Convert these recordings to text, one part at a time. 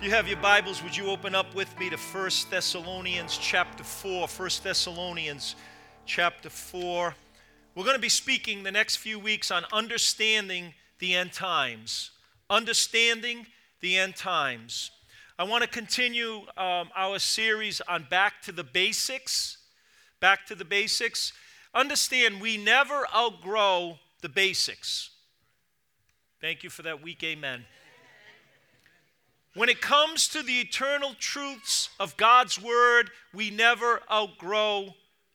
If you have your Bibles, would you open up with me to 1 Thessalonians chapter 4? 1 Thessalonians chapter 4. We're going to be speaking the next few weeks on understanding the end times. Understanding the end times. I want to continue um, our series on Back to the Basics. Back to the Basics. Understand, we never outgrow the basics. Thank you for that week, amen. When it comes to the eternal truths of God's Word, we never outgrow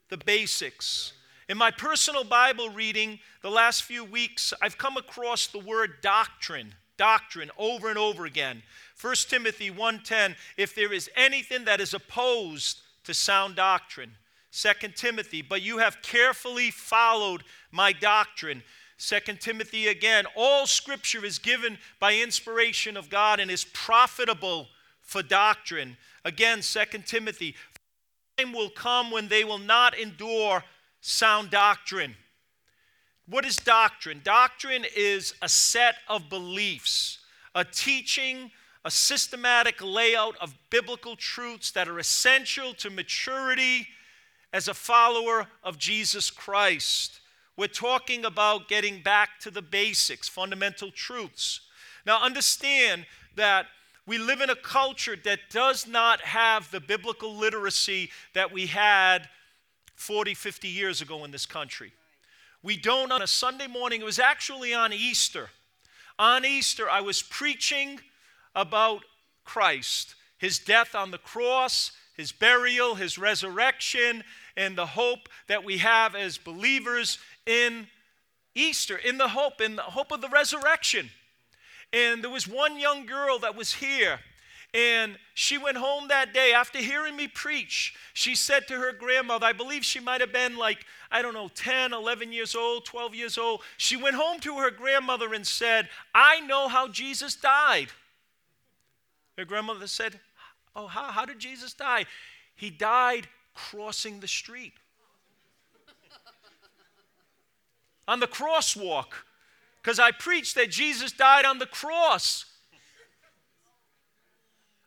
the basics. In my personal Bible reading the last few weeks, I've come across the word doctrine, doctrine over and over again. 1 Timothy 1:10, if there is anything that is opposed to sound doctrine. 2 Timothy, but you have carefully followed my doctrine. 2 Timothy again, all scripture is given by inspiration of God and is profitable for doctrine. Again, 2 Timothy, time will come when they will not endure sound doctrine. What is doctrine? Doctrine is a set of beliefs, a teaching, a systematic layout of biblical truths that are essential to maturity as a follower of Jesus Christ. We're talking about getting back to the basics, fundamental truths. Now, understand that we live in a culture that does not have the biblical literacy that we had 40, 50 years ago in this country. We don't on a Sunday morning, it was actually on Easter. On Easter, I was preaching about Christ, his death on the cross, his burial, his resurrection, and the hope that we have as believers in Easter, in the hope, in the hope of the resurrection. And there was one young girl that was here, and she went home that day after hearing me preach. She said to her grandmother, I believe she might have been like, I don't know, 10, 11 years old, 12 years old. She went home to her grandmother and said, I know how Jesus died. Her grandmother said, Oh, how, how did Jesus die? He died crossing the street. On the crosswalk because I preached that Jesus died on the cross.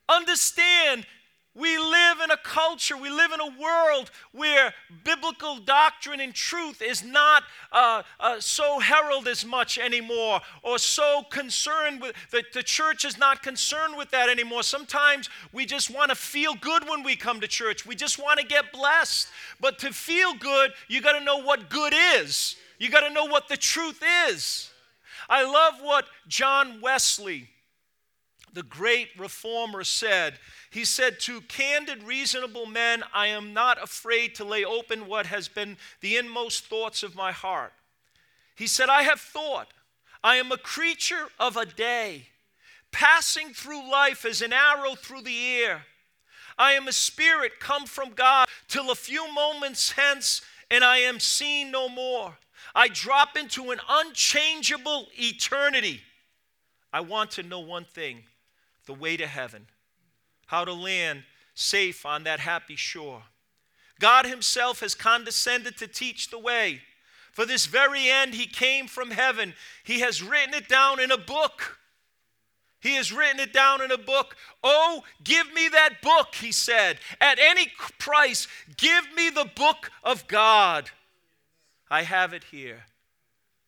Understand, we live in a culture, we live in a world where biblical doctrine and truth is not uh, uh, so heralded as much anymore or so concerned with, that the church is not concerned with that anymore. Sometimes we just want to feel good when we come to church, we just want to get blessed. But to feel good, you got to know what good is. You got to know what the truth is. I love what John Wesley, the great reformer, said. He said, To candid, reasonable men, I am not afraid to lay open what has been the inmost thoughts of my heart. He said, I have thought. I am a creature of a day, passing through life as an arrow through the air. I am a spirit come from God till a few moments hence, and I am seen no more. I drop into an unchangeable eternity. I want to know one thing the way to heaven, how to land safe on that happy shore. God Himself has condescended to teach the way. For this very end, He came from heaven. He has written it down in a book. He has written it down in a book. Oh, give me that book, he said. At any price, give me the book of God. I have it here.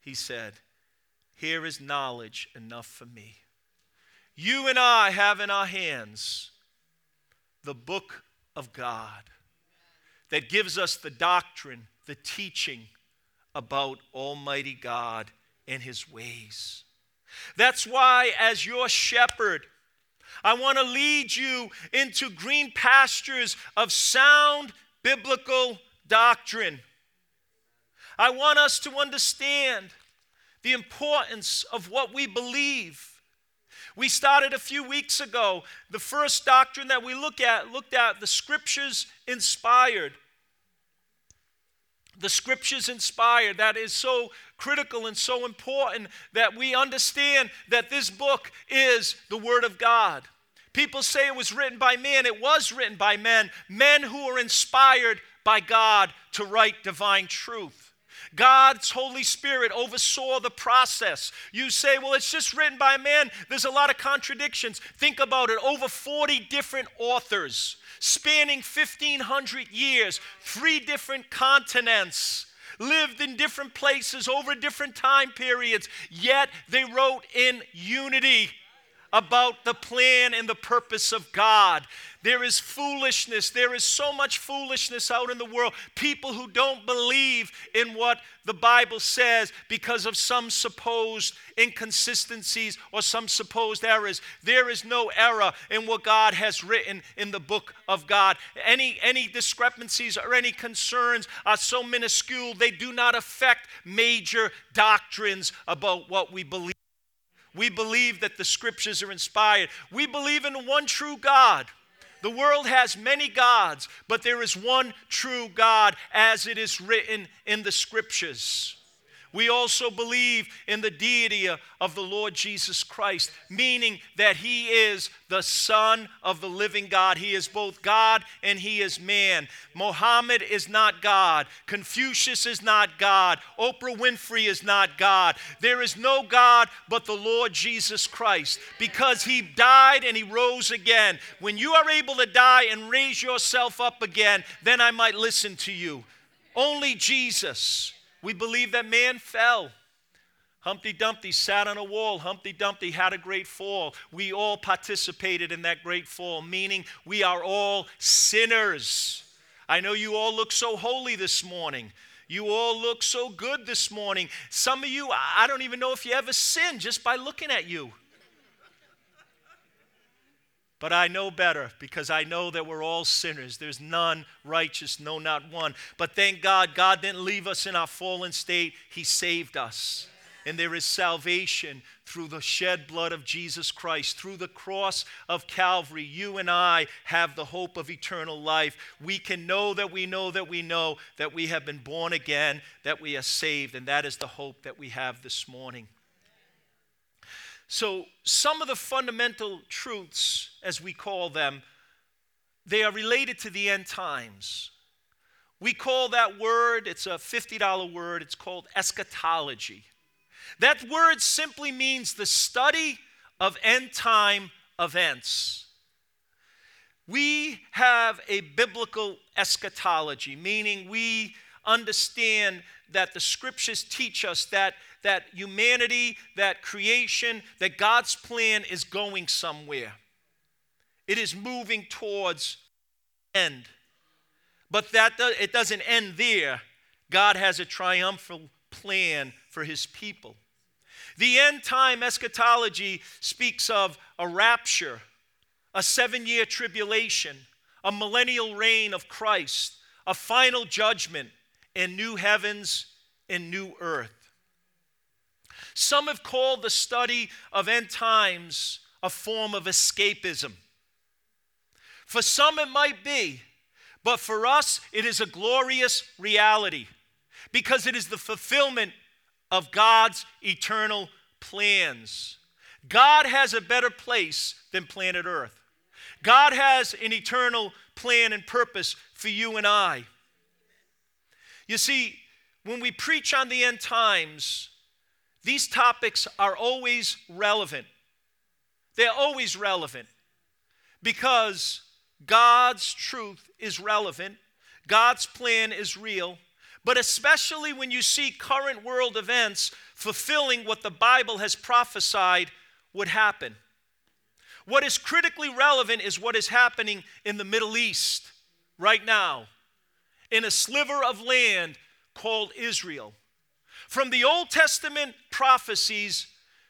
He said, Here is knowledge enough for me. You and I have in our hands the book of God that gives us the doctrine, the teaching about Almighty God and His ways. That's why, as your shepherd, I want to lead you into green pastures of sound biblical doctrine. I want us to understand the importance of what we believe. We started a few weeks ago. The first doctrine that we look at looked at the scriptures inspired. The scriptures inspired. That is so critical and so important that we understand that this book is the Word of God. People say it was written by man. It was written by men, men who were inspired by God to write divine truth. God's Holy Spirit oversaw the process. You say, well, it's just written by a man. There's a lot of contradictions. Think about it over 40 different authors spanning 1,500 years, three different continents lived in different places over different time periods, yet they wrote in unity about the plan and the purpose of God. There is foolishness. There is so much foolishness out in the world. People who don't believe in what the Bible says because of some supposed inconsistencies or some supposed errors. There is no error in what God has written in the book of God. Any, any discrepancies or any concerns are so minuscule, they do not affect major doctrines about what we believe. We believe that the scriptures are inspired. We believe in one true God the world has many gods, but there is one true God as it is written in the scriptures. We also believe in the deity of the Lord Jesus Christ, meaning that he is the Son of the living God. He is both God and he is man. Mohammed is not God. Confucius is not God. Oprah Winfrey is not God. There is no God but the Lord Jesus Christ because he died and he rose again. When you are able to die and raise yourself up again, then I might listen to you. Only Jesus we believe that man fell. Humpty Dumpty sat on a wall. Humpty Dumpty had a great fall. We all participated in that great fall, meaning we are all sinners. I know you all look so holy this morning. You all look so good this morning. Some of you, I don't even know if you ever sinned just by looking at you. But I know better because I know that we're all sinners. There's none righteous, no, not one. But thank God, God didn't leave us in our fallen state, He saved us. And there is salvation through the shed blood of Jesus Christ. Through the cross of Calvary, you and I have the hope of eternal life. We can know that we know that we know that we have been born again, that we are saved, and that is the hope that we have this morning. So, some of the fundamental truths, as we call them, they are related to the end times. We call that word, it's a $50 word, it's called eschatology. That word simply means the study of end time events. We have a biblical eschatology, meaning we understand that the scriptures teach us that that humanity, that creation, that God's plan is going somewhere. It is moving towards end. But that it doesn't end there. God has a triumphal plan for his people. The end time eschatology speaks of a rapture, a seven year tribulation, a millennial reign of Christ, a final judgment, and new heavens and new earth. Some have called the study of end times a form of escapism. For some, it might be, but for us, it is a glorious reality because it is the fulfillment of God's eternal plans. God has a better place than planet Earth. God has an eternal plan and purpose for you and I. You see, when we preach on the end times, these topics are always relevant. They're always relevant because God's truth is relevant, God's plan is real, but especially when you see current world events fulfilling what the Bible has prophesied would happen. What is critically relevant is what is happening in the Middle East right now, in a sliver of land called Israel. From the Old Testament prophecies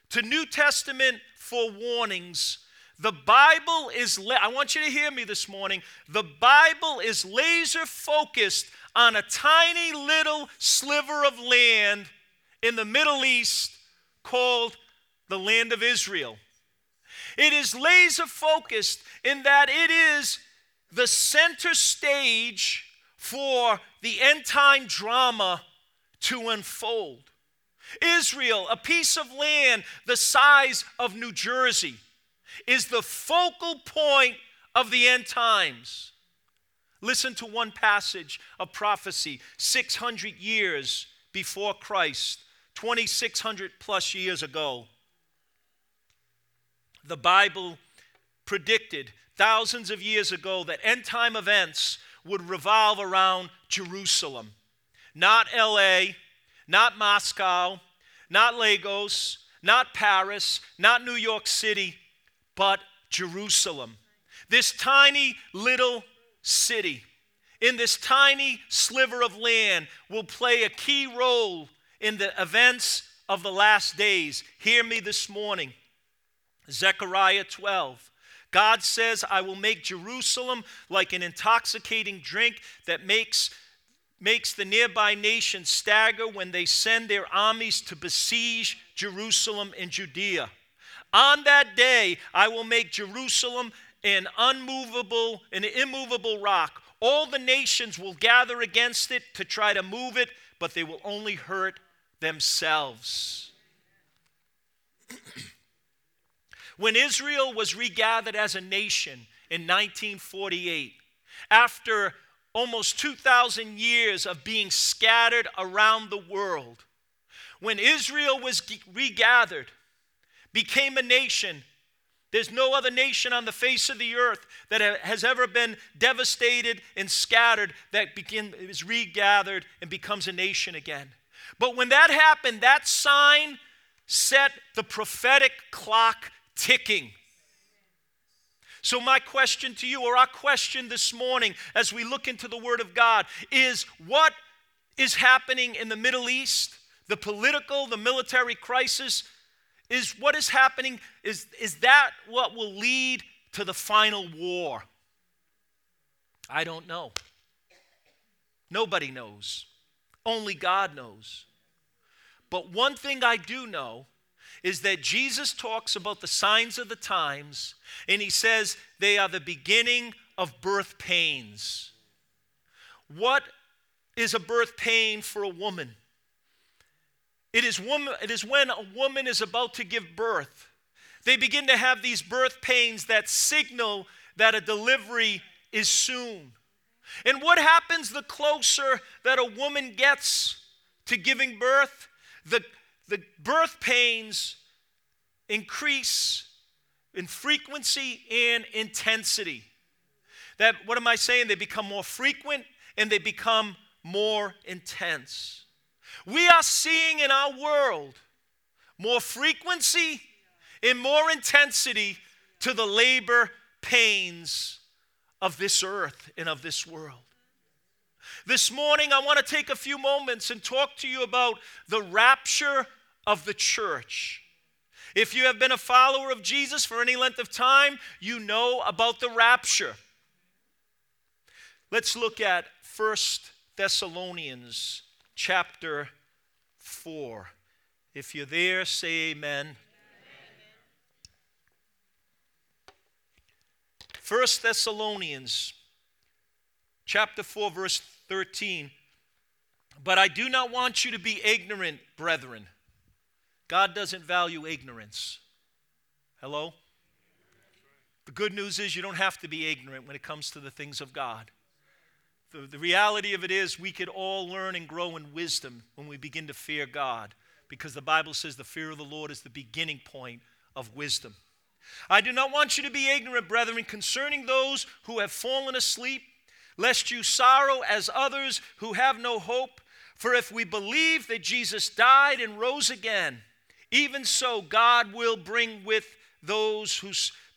to New Testament forewarnings, the Bible is, la- I want you to hear me this morning. The Bible is laser focused on a tiny little sliver of land in the Middle East called the land of Israel. It is laser focused in that it is the center stage for the end time drama to unfold. Israel, a piece of land the size of New Jersey, is the focal point of the end times. Listen to one passage of prophecy 600 years before Christ, 2,600 plus years ago, the Bible predicted thousands of years ago that end time events would revolve around Jerusalem. Not LA, not Moscow, not Lagos, not Paris, not New York City, but Jerusalem. This tiny little city in this tiny sliver of land will play a key role in the events of the last days. Hear me this morning. Zechariah 12. God says, I will make Jerusalem like an intoxicating drink that makes, makes the nearby nations stagger when they send their armies to besiege Jerusalem and Judea. On that day, I will make Jerusalem an unmovable, an immovable rock. All the nations will gather against it to try to move it, but they will only hurt themselves. when Israel was regathered as a nation in 1948, after almost 2,000 years of being scattered around the world, when Israel was regathered, became a nation. There's no other nation on the face of the earth that has ever been devastated and scattered that begin, is regathered and becomes a nation again. But when that happened, that sign set the prophetic clock ticking. So, my question to you, or our question this morning as we look into the Word of God, is what is happening in the Middle East, the political, the military crisis is what is happening, is, is that what will lead to the final war? I don't know. Nobody knows. Only God knows. But one thing I do know is that Jesus talks about the signs of the times, and he says they are the beginning of birth pains. What is a birth pain for a woman? It is, woman, it is when a woman is about to give birth. They begin to have these birth pains that signal that a delivery is soon. And what happens the closer that a woman gets to giving birth? The, the birth pains increase in frequency and intensity. That, what am I saying? They become more frequent and they become more intense. We are seeing in our world more frequency and more intensity to the labor pains of this earth and of this world. This morning, I want to take a few moments and talk to you about the rapture of the church. If you have been a follower of Jesus for any length of time, you know about the rapture. Let's look at First Thessalonians chapter 4. If you're there, say amen. First Thessalonians chapter 4 verse 13 But I do not want you to be ignorant brethren God doesn't value ignorance hello the good news is you don't have to be ignorant when it comes to the things of God the, the reality of it is, we could all learn and grow in wisdom when we begin to fear God, because the Bible says the fear of the Lord is the beginning point of wisdom. I do not want you to be ignorant, brethren, concerning those who have fallen asleep, lest you sorrow as others who have no hope. For if we believe that Jesus died and rose again, even so God will bring with those who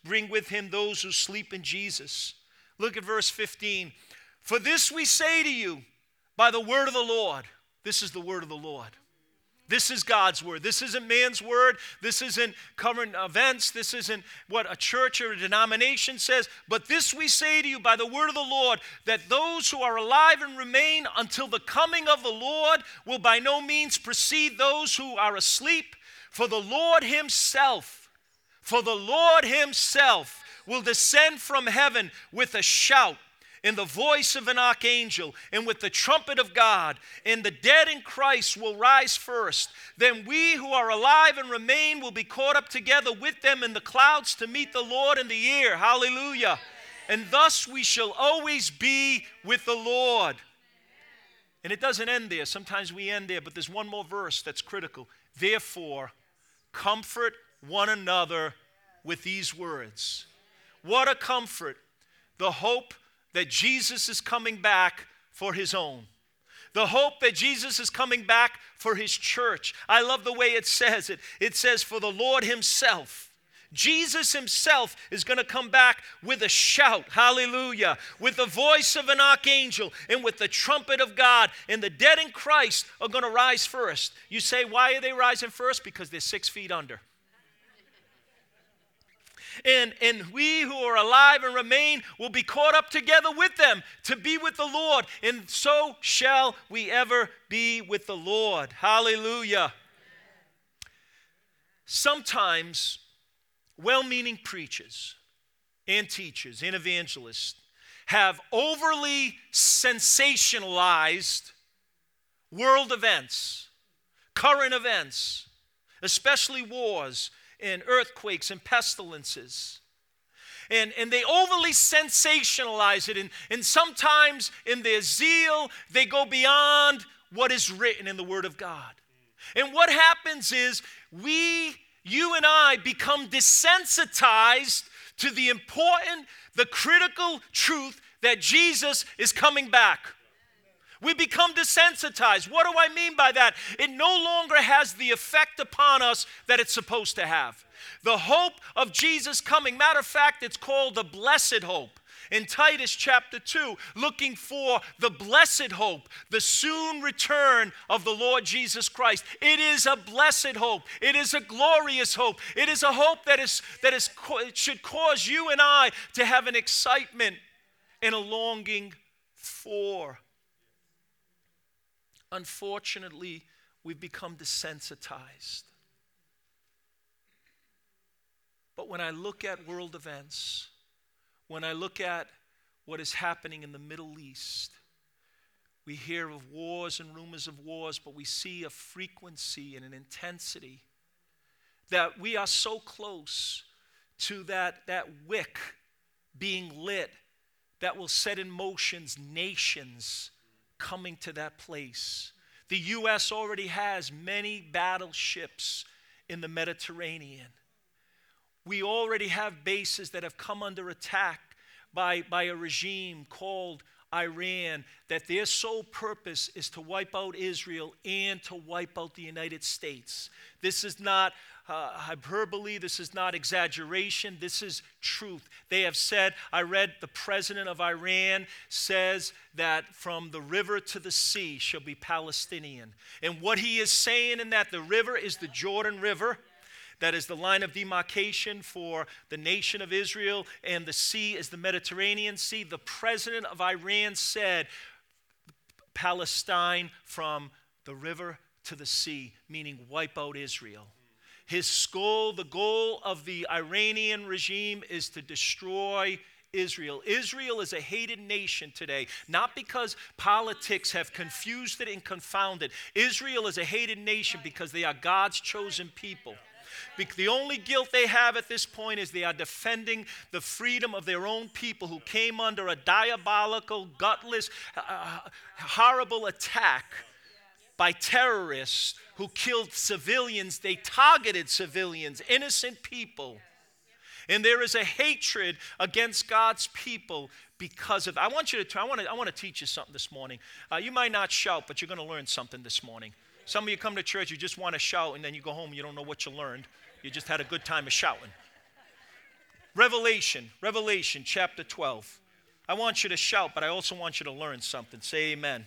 bring with him those who sleep in Jesus. Look at verse 15. For this we say to you by the word of the Lord. This is the word of the Lord. This is God's word. This isn't man's word. This isn't current events. This isn't what a church or a denomination says. But this we say to you by the word of the Lord that those who are alive and remain until the coming of the Lord will by no means precede those who are asleep. For the Lord Himself, for the Lord Himself will descend from heaven with a shout in the voice of an archangel and with the trumpet of God, and the dead in Christ will rise first. Then we who are alive and remain will be caught up together with them in the clouds to meet the Lord in the air. Hallelujah. And thus we shall always be with the Lord. And it doesn't end there. Sometimes we end there, but there's one more verse that's critical. Therefore, comfort one another with these words. What a comfort. The hope that Jesus is coming back for his own. The hope that Jesus is coming back for his church. I love the way it says it. It says, For the Lord himself Jesus himself is going to come back with a shout, hallelujah, with the voice of an archangel and with the trumpet of God. And the dead in Christ are going to rise first. You say, why are they rising first? Because they're six feet under. And, and we who are alive and remain will be caught up together with them to be with the Lord. And so shall we ever be with the Lord. Hallelujah. Sometimes well meaning preachers and teachers and evangelists have overly sensationalized world events, current events, especially wars and earthquakes and pestilences. And, and they overly sensationalize it, and, and sometimes in their zeal, they go beyond what is written in the Word of God. And what happens is we you and I become desensitized to the important, the critical truth that Jesus is coming back. We become desensitized. What do I mean by that? It no longer has the effect upon us that it's supposed to have. The hope of Jesus coming, matter of fact, it's called the blessed hope in Titus chapter 2, looking for the blessed hope, the soon return of the Lord Jesus Christ. It is a blessed hope. It is a glorious hope. It is a hope that is that is should cause you and I to have an excitement and a longing for. Unfortunately, we've become desensitized. But when I look at world events, when I look at what is happening in the Middle East, we hear of wars and rumors of wars, but we see a frequency and an intensity that we are so close to that, that wick being lit that will set in motions nations coming to that place. The U.S. already has many battleships in the Mediterranean. We already have bases that have come under attack by, by a regime called Iran, that their sole purpose is to wipe out Israel and to wipe out the United States. This is not uh, hyperbole, this is not exaggeration, this is truth. They have said, I read the president of Iran says that from the river to the sea shall be Palestinian. And what he is saying in that, the river is the Jordan River that is the line of demarcation for the nation of Israel, and the sea is the Mediterranean Sea. The president of Iran said, Palestine from the river to the sea, meaning wipe out Israel. His goal, the goal of the Iranian regime is to destroy Israel. Israel is a hated nation today, not because politics have confused it and confounded. It, Israel is a hated nation because they are God's chosen people. The only guilt they have at this point is they are defending the freedom of their own people who came under a diabolical, gutless, uh, uh, horrible attack by terrorists who killed civilians. They targeted civilians, innocent people. And there is a hatred against God's people because of. I want you to. I want to. I want to teach you something this morning. Uh, you might not shout, but you're going to learn something this morning. Some of you come to church, you just want to shout, and then you go home, you don't know what you learned. You just had a good time of shouting. Revelation, Revelation chapter 12. I want you to shout, but I also want you to learn something. Say amen. amen.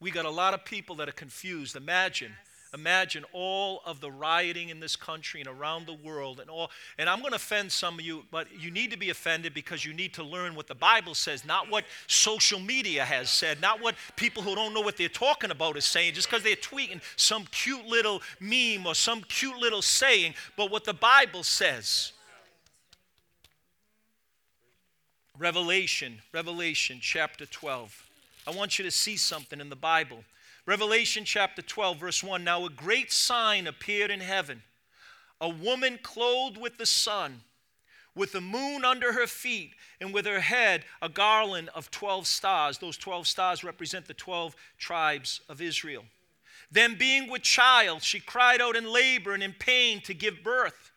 We got a lot of people that are confused. Imagine Imagine all of the rioting in this country and around the world and all. And I'm going to offend some of you, but you need to be offended because you need to learn what the Bible says, not what social media has said, not what people who don't know what they're talking about is saying, just because they're tweeting some cute little meme or some cute little saying, but what the Bible says. Revelation, Revelation chapter 12. I want you to see something in the Bible. Revelation chapter 12, verse 1 Now a great sign appeared in heaven a woman clothed with the sun, with the moon under her feet, and with her head a garland of 12 stars. Those 12 stars represent the 12 tribes of Israel. Then, being with child, she cried out in labor and in pain to give birth.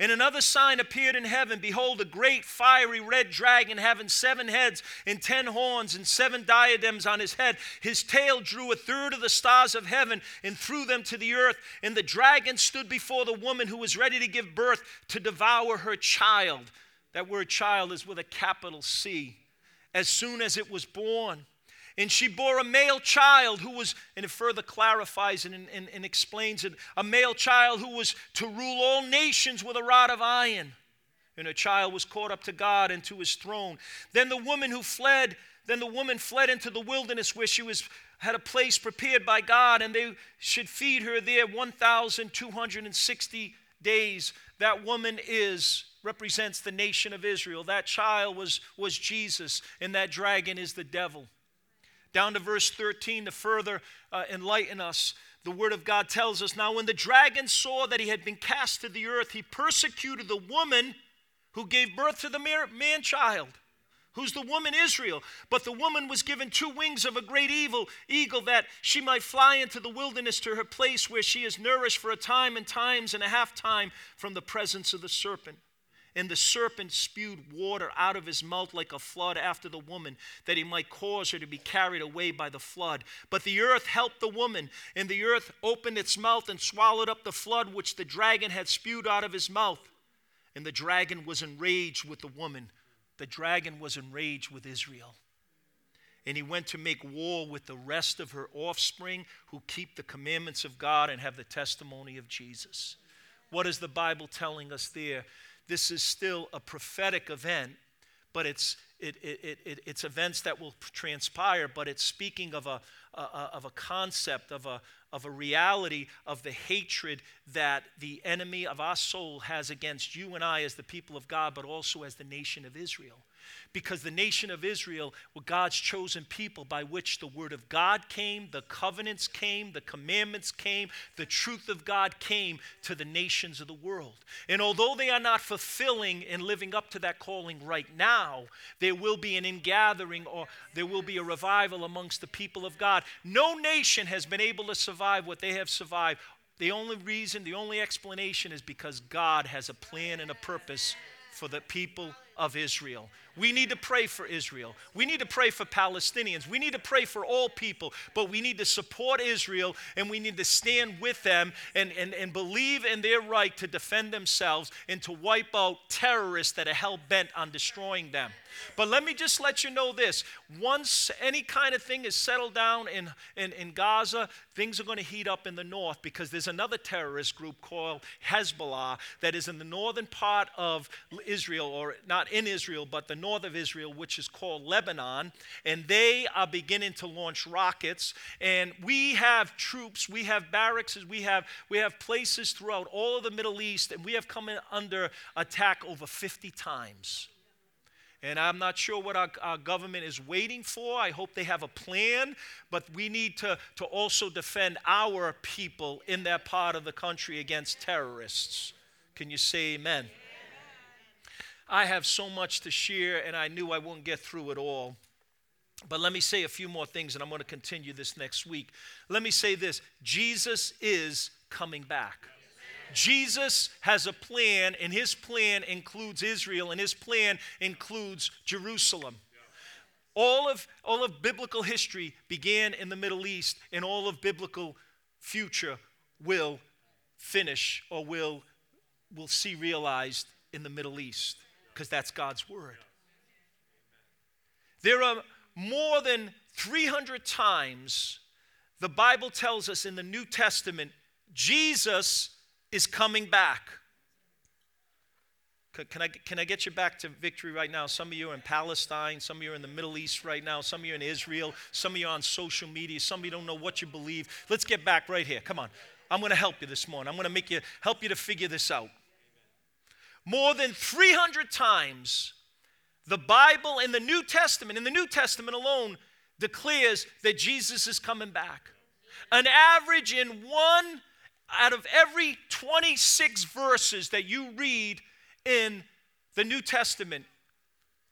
And another sign appeared in heaven Behold, a great fiery red dragon having seven heads and ten horns and seven diadems on his head. His tail drew a third of the stars of heaven and threw them to the earth. And the dragon stood before the woman who was ready to give birth to devour her child. That word child is with a capital C. As soon as it was born, and she bore a male child who was, and it further clarifies and, and, and explains it, a male child who was to rule all nations with a rod of iron. And her child was caught up to God and to his throne. Then the woman who fled, then the woman fled into the wilderness where she was had a place prepared by God, and they should feed her there 1,260 days. That woman is represents the nation of Israel. That child was, was Jesus, and that dragon is the devil. Down to verse 13 to further uh, enlighten us. The word of God tells us now, when the dragon saw that he had been cast to the earth, he persecuted the woman who gave birth to the man child who's the woman Israel. But the woman was given two wings of a great evil eagle that she might fly into the wilderness to her place where she is nourished for a time and times and a half time from the presence of the serpent. And the serpent spewed water out of his mouth like a flood after the woman, that he might cause her to be carried away by the flood. But the earth helped the woman, and the earth opened its mouth and swallowed up the flood which the dragon had spewed out of his mouth. And the dragon was enraged with the woman. The dragon was enraged with Israel. And he went to make war with the rest of her offspring who keep the commandments of God and have the testimony of Jesus. What is the Bible telling us there? This is still a prophetic event, but it's, it, it, it, it's events that will transpire, but it's speaking of a, of a concept, of a, of a reality of the hatred that the enemy of our soul has against you and I as the people of God, but also as the nation of Israel because the nation of Israel were God's chosen people by which the word of God came, the covenants came, the commandments came, the truth of God came to the nations of the world. And although they are not fulfilling and living up to that calling right now, there will be an ingathering or there will be a revival amongst the people of God. No nation has been able to survive what they have survived. The only reason, the only explanation is because God has a plan and a purpose for the people of Israel. We need to pray for Israel. We need to pray for Palestinians. We need to pray for all people, but we need to support Israel and we need to stand with them and, and, and believe in their right to defend themselves and to wipe out terrorists that are hell bent on destroying them. But let me just let you know this once any kind of thing is settled down in, in, in Gaza, things are going to heat up in the north because there's another terrorist group called Hezbollah that is in the northern part of Israel, or not in Israel, but the north of Israel, which is called Lebanon. And they are beginning to launch rockets. And we have troops, we have barracks, we have, we have places throughout all of the Middle East, and we have come under attack over 50 times. And I'm not sure what our, our, government is waiting for. I hope they have a plan, but we need to, to also defend our people in that part of the country against terrorists. Can you say amen? I have so much to share, and I knew I wouldn't get through it all. But let me say a few more things, and I'm going to continue this next week. Let me say this Jesus is coming back. Jesus has a plan, and his plan includes Israel, and his plan includes Jerusalem. All of, all of biblical history began in the Middle East, and all of biblical future will finish or will, will see realized in the Middle East, because that's God's word. There are more than 300 times the Bible tells us in the New Testament Jesus is coming back. Can I, can I get you back to victory right now? Some of you are in Palestine, some of you are in the Middle East right now, some of you are in Israel, some of you are on social media, some of you don't know what you believe. Let's get back right here. Come on. I'm going to help you this morning. I'm going to make you help you to figure this out. More than 300 times the Bible in the New Testament, in the New Testament alone, declares that Jesus is coming back. An average in one out of every 26 verses that you read in the New Testament.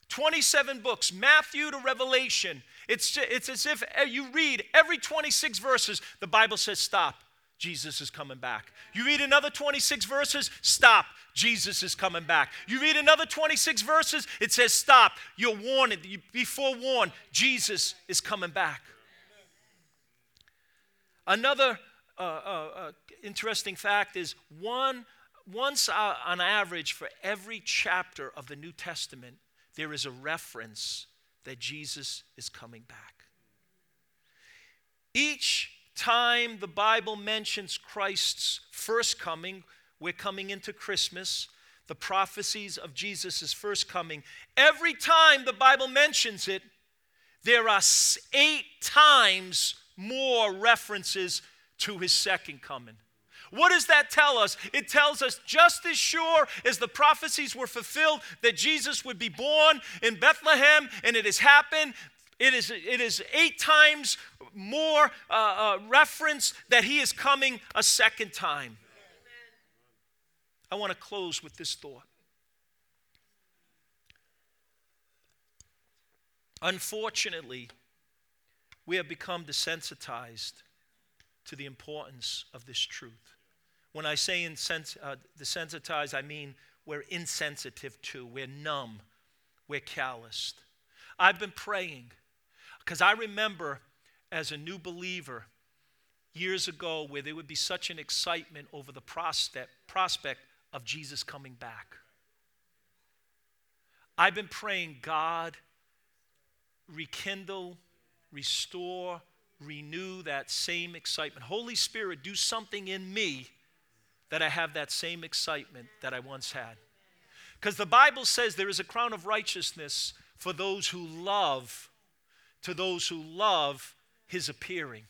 27 books, Matthew to Revelation. It's, it's as if eh, you read every 26 verses, the Bible says, Stop, Jesus is coming back. You read another 26 verses, stop, Jesus is coming back. You read another 26 verses, it says, Stop, you're warned, you be forewarned, Jesus is coming back. Another uh, uh, uh, interesting fact is one, once uh, on average for every chapter of the New Testament, there is a reference that Jesus is coming back. Each time the Bible mentions Christ's first coming, we're coming into Christmas, the prophecies of Jesus' first coming. Every time the Bible mentions it, there are eight times more references to his second coming. What does that tell us? It tells us just as sure as the prophecies were fulfilled that Jesus would be born in Bethlehem, and it has happened. It is, it is eight times more uh, uh, reference that he is coming a second time. I want to close with this thought. Unfortunately, we have become desensitized to the importance of this truth. When I say insens- uh, desensitized, I mean we're insensitive to, we're numb, we're calloused. I've been praying because I remember as a new believer years ago where there would be such an excitement over the prospect, of Jesus coming back. I've been praying, God, rekindle, restore, renew that same excitement. Holy Spirit, do something in me that I have that same excitement that I once had. Because the Bible says there is a crown of righteousness for those who love, to those who love his appearing.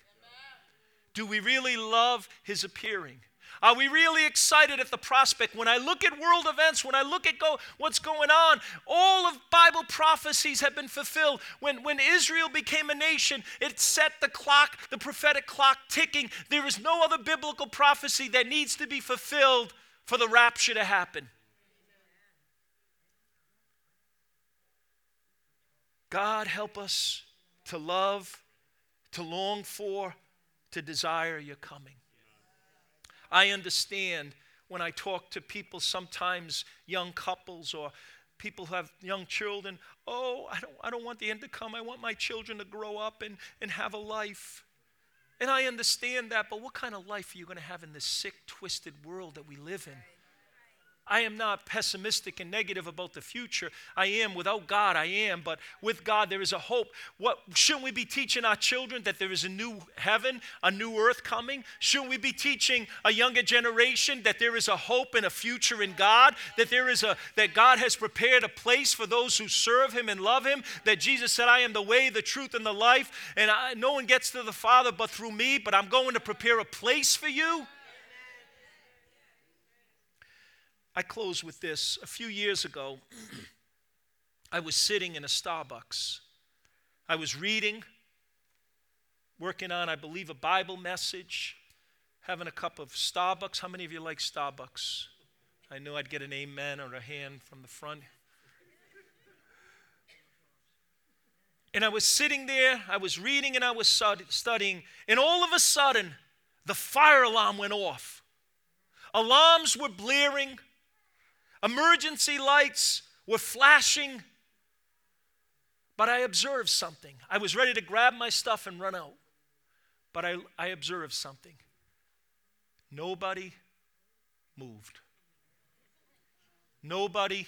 Do we really love his appearing? Are we really excited at the prospect? When I look at world events, when I look at go, what's going on, all of Bible prophecies have been fulfilled. When, when Israel became a nation, it set the clock, the prophetic clock ticking. There is no other biblical prophecy that needs to be fulfilled for the rapture to happen. God, help us to love, to long for, to desire your coming. I understand when I talk to people, sometimes young couples or people who have young children, oh, I don't, I don't want the end to come. I want my children to grow up and, and have a life. And I understand that, but what kind of life are you going to have in this sick, twisted world that we live in? I am not pessimistic and negative about the future. I am without God, I am, but with God there is a hope. What shouldn't we be teaching our children that there is a new heaven, a new earth coming? Shouldn't we be teaching a younger generation that there is a hope and a future in God, that there is a that God has prepared a place for those who serve him and love him, that Jesus said I am the way, the truth and the life, and I, no one gets to the Father but through me, but I'm going to prepare a place for you? I close with this. A few years ago, I was sitting in a Starbucks. I was reading, working on, I believe, a Bible message, having a cup of Starbucks. How many of you like Starbucks? I knew I'd get an amen or a hand from the front. And I was sitting there, I was reading and I was studying, and all of a sudden, the fire alarm went off. Alarms were blaring, Emergency lights were flashing, but I observed something. I was ready to grab my stuff and run out, but I, I observed something. Nobody moved, nobody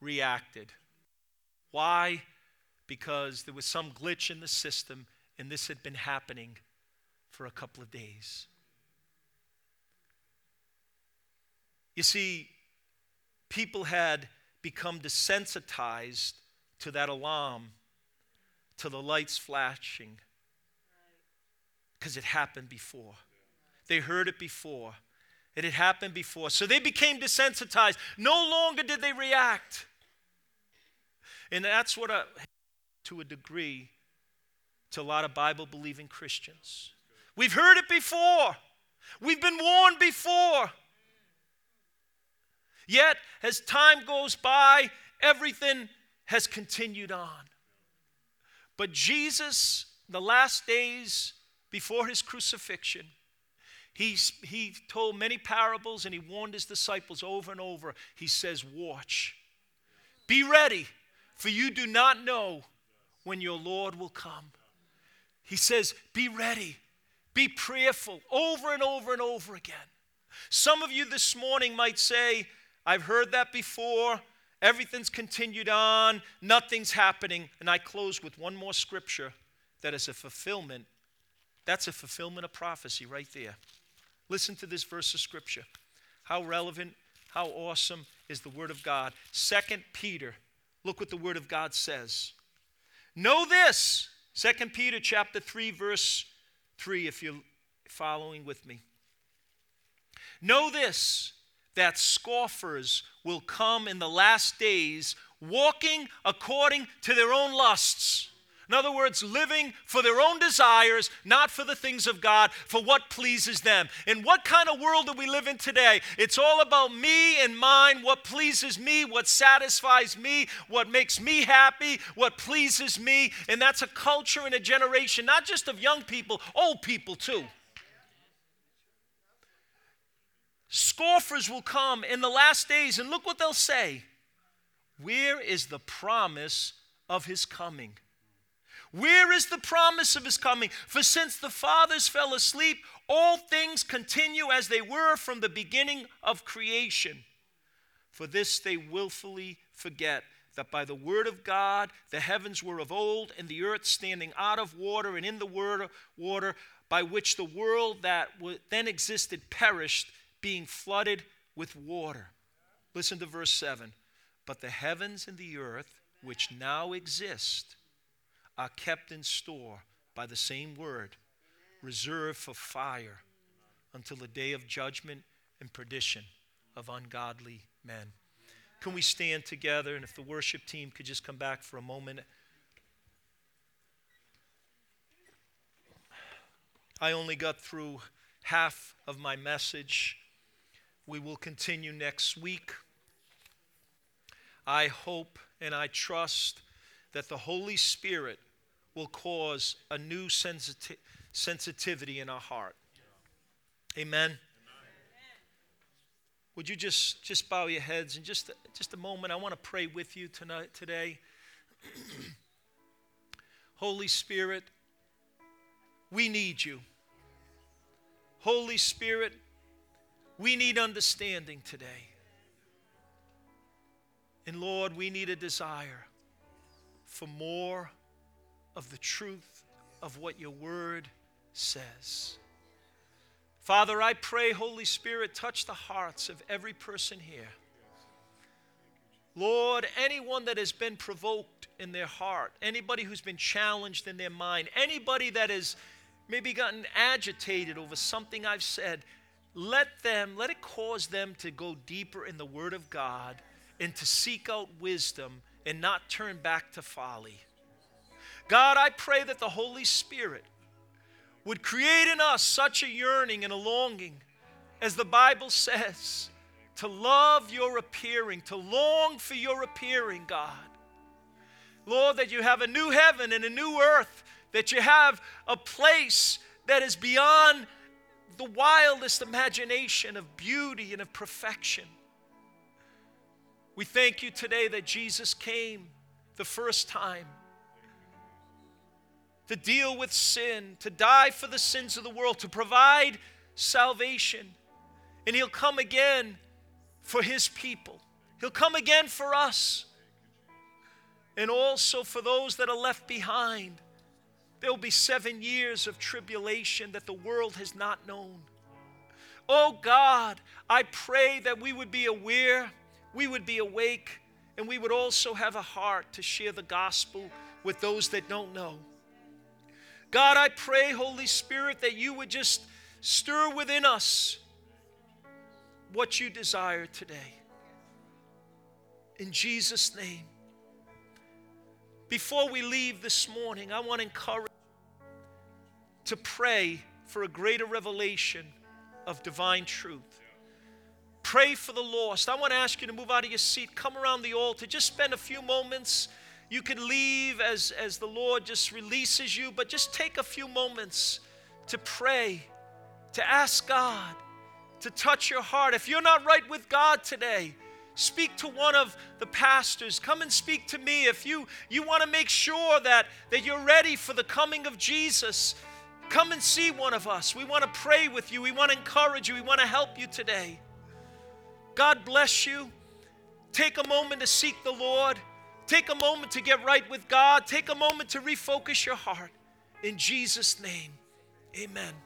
reacted. Why? Because there was some glitch in the system, and this had been happening for a couple of days. You see, people had become desensitized to that alarm, to the lights flashing, because it happened before. They heard it before. It had happened before. So they became desensitized. No longer did they react. And that's what, a, to a degree, to a lot of Bible believing Christians. We've heard it before, we've been warned before. Yet, as time goes by, everything has continued on. But Jesus, the last days before his crucifixion, he, he told many parables and he warned his disciples over and over. He says, Watch, be ready, for you do not know when your Lord will come. He says, Be ready, be prayerful over and over and over again. Some of you this morning might say, I've heard that before. Everything's continued on, nothing's happening. And I close with one more scripture that is a fulfillment. That's a fulfillment of prophecy right there. Listen to this verse of scripture. How relevant, how awesome is the word of God. Second Peter, look what the word of God says. Know this. Second Peter chapter 3 verse 3 if you're following with me. Know this that scoffers will come in the last days walking according to their own lusts in other words, living for their own desires, not for the things of God, for what pleases them. In what kind of world do we live in today? It's all about me and mine, what pleases me, what satisfies me, what makes me happy, what pleases me. And that's a culture and a generation, not just of young people, old people too. Scoffers will come in the last days, and look what they'll say Where is the promise of his coming? Where is the promise of his coming? For since the fathers fell asleep, all things continue as they were from the beginning of creation. For this they willfully forget that by the word of God the heavens were of old, and the earth standing out of water, and in the water by which the world that then existed perished, being flooded with water. Listen to verse 7. But the heavens and the earth, which now exist, are kept in store by the same word, reserved for fire until the day of judgment and perdition of ungodly men. Can we stand together? And if the worship team could just come back for a moment. I only got through half of my message. We will continue next week. I hope and I trust that the Holy Spirit will cause a new sensiti- sensitivity in our heart. Amen. Amen. Would you just just bow your heads and just just a moment I want to pray with you tonight today. Holy Spirit, we need you. Holy Spirit, we need understanding today. And Lord, we need a desire for more of the truth of what your word says. Father, I pray, Holy Spirit, touch the hearts of every person here. Lord, anyone that has been provoked in their heart, anybody who's been challenged in their mind, anybody that has maybe gotten agitated over something I've said, let them, let it cause them to go deeper in the Word of God and to seek out wisdom and not turn back to folly. God, I pray that the Holy Spirit would create in us such a yearning and a longing, as the Bible says, to love your appearing, to long for your appearing, God. Lord, that you have a new heaven and a new earth, that you have a place that is beyond the wildest imagination of beauty and of perfection. We thank you today that Jesus came the first time to deal with sin, to die for the sins of the world, to provide salvation. And He'll come again for His people. He'll come again for us. And also for those that are left behind. There will be seven years of tribulation that the world has not known. Oh God, I pray that we would be aware, we would be awake, and we would also have a heart to share the gospel with those that don't know. God, I pray, Holy Spirit, that you would just stir within us what you desire today. In Jesus' name. Before we leave this morning, I want to encourage to pray for a greater revelation of divine truth. pray for the lost. I want to ask you to move out of your seat, come around the altar, just spend a few moments. You can leave as, as the Lord just releases you, but just take a few moments to pray, to ask God to touch your heart. If you're not right with God today, speak to one of the pastors. Come and speak to me if you you want to make sure that that you're ready for the coming of jesus. Come and see one of us. We want to pray with you. We want to encourage you. We want to help you today. God bless you. Take a moment to seek the lord. Take a moment to get right with god. Take a moment to refocus your heart. In jesus name amen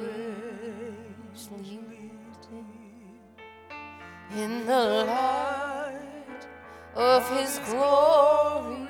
in the light of his glory.